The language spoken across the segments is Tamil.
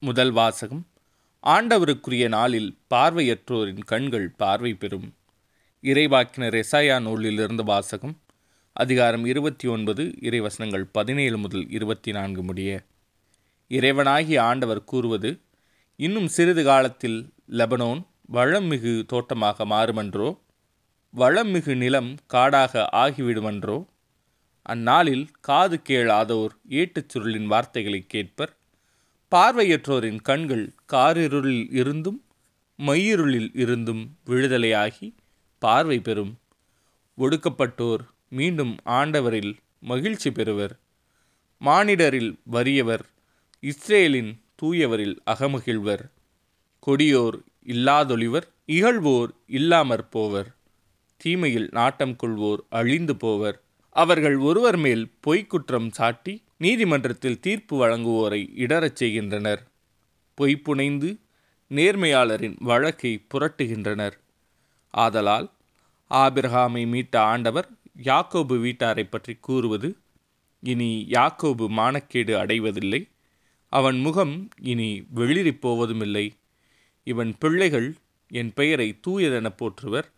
முதல் வாசகம். ஆண்டவருக்குரிய நாளில் பார்வையற்றோரின் கண்கள் பார்வை பெறும். இறைவாக்கினர் எசாயா நூலிலிருந்து வாசகம். அதிகாரம் இருபத்தி ஒன்பது இறைவசனங்கள் பதினேழு முதல் இருபத்தி நான்கு முடிய. இறைவனாகிய ஆண்டவர் கூறுவது இன்னும் சிறிது காலத்தில் லெபனோன் வளம்மிகு தோட்டமாக மாறுமன்றோ? வளம்மிகு நிலம் காடாக ஆகிவிடுமன்றோ? அந்நாளில் காது கேளாதோர் ஏட்டுச் சுருளின் வார்த்தைகளை கேட்பர். பார்வையற்றோரின் கண்கள் காரிருளில் இருந்தும் மையிருளில் இருந்தும் விடுதலையாகி பார்வை பெறும். ஒடுக்கப்பட்டோர் மீண்டும் ஆண்டவரில் மகிழ்ச்சி பெறுவர். மானிடரில் வறியவர் இஸ்ரேலின் தூயவரில் அகமகிழ்வர். கொடியோர் இல்லாதொழிவர் இகழ்வோர் இல்லாமற் போவர். தீமையில் நாட்டம் கொள்வோர் அழிந்து போவர். அவர்கள் ஒருவர் மேல் பொய்க்குற்றம் சாட்டி நீதிமன்றத்தில் தீர்ப்பு வழங்குவோரை இடரச் செய்கின்றனர். பொய்ப்புனைந்து நேர்மையாளரின் வழக்கை புரட்டுகின்றனர். ஆதலால் ஆபிரகாமை மீட்ட ஆண்டவர் யாக்கோபு வீட்டாரை பற்றி கூறுவது இனி யாக்கோபு மானக்கேடு அடைவதில்லை. அவன் முகம் இனி வெளிரிப் போவதுமில்லை. இவன் பிள்ளைகள் என் பெயரை தூயதென போற்றுவர்.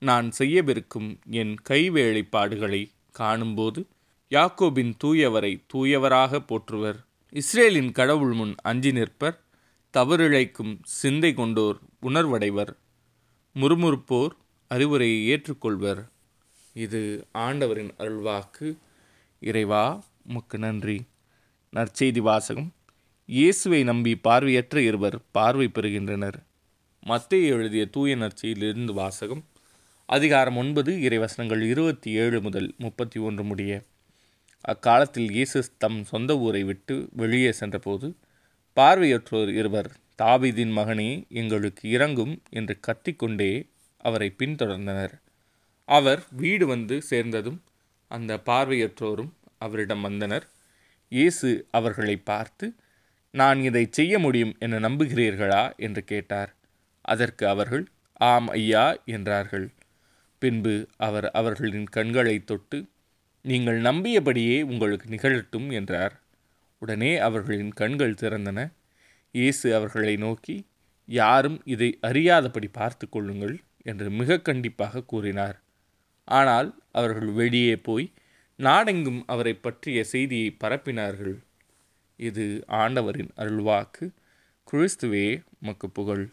நான் செய்யவிருக்கும் என் கைவேலைப்பாடுகளை காணும்போது யாக்கோபின் தூயவரை தூயவராக போற்றுவர். இஸ்ரேலின் கடவுள் முன் அஞ்சி நிற்பர். தவறிழைக்கும் சிந்தை கொண்டோர் உணர்வடைவர். முறுமுறுப்போர் அறிவுரையை ஏற்றுக்கொள்வர். இது ஆண்டவரின் அருள்வாக்கு. இறைவா உமக்கு நன்றி. நற்செய்தி வாசகம். இயேசுவை நம்பி பார்வையற்ற இருவர் பார்வை பெறுகின்றனர். மத்திய எழுதிய தூய நற்செய்தியிலிருந்து வாசகம். அதிகாரம் ஒன்பது இறைவசனங்கள் இருபத்தி ஏழு முதல் முப்பத்தி ஒன்று முடிய. அக்காலத்தில் இயேசு தம் சொந்த ஊரை விட்டு வெளியே சென்றபோது பார்வையற்றோர் இருவர் தாவிதின் மகனே எங்களுக்கு இறங்கும் என்று கத்திக்கொண்டே அவரை பின்தொடர்ந்தனர். அவர் வீடு வந்து சேர்ந்ததும் அந்த பார்வையற்றோரும் அவரிடம் வந்தனர். இயேசு அவர்களை பார்த்து நான் இதை செய்ய முடியும் என நம்புகிறீர்களா? என்று கேட்டார். அதற்கு அவர்கள் ஆம் ஐயா என்றார்கள். பின்பு அவர் அவர்களின் கண்களை தொட்டு நீங்கள் நம்பியபடியே உங்களுக்கு நிகழட்டும் என்றார். உடனே அவர்களின் கண்கள் திறந்தன. இயேசு அவர்களை நோக்கி யாரும் இதை அறியாதபடி பார்த்து கொள்ளுங்கள் என்று மிக கண்டிப்பாக கூறினார். ஆனால் அவர்கள் வெளியே போய் நாடெங்கும் அவரை பற்றிய செய்தியை பரப்பினார்கள். இது ஆண்டவரின் அருள்வாக்கு. கிறிஸ்துவே மக்கு புகழ்.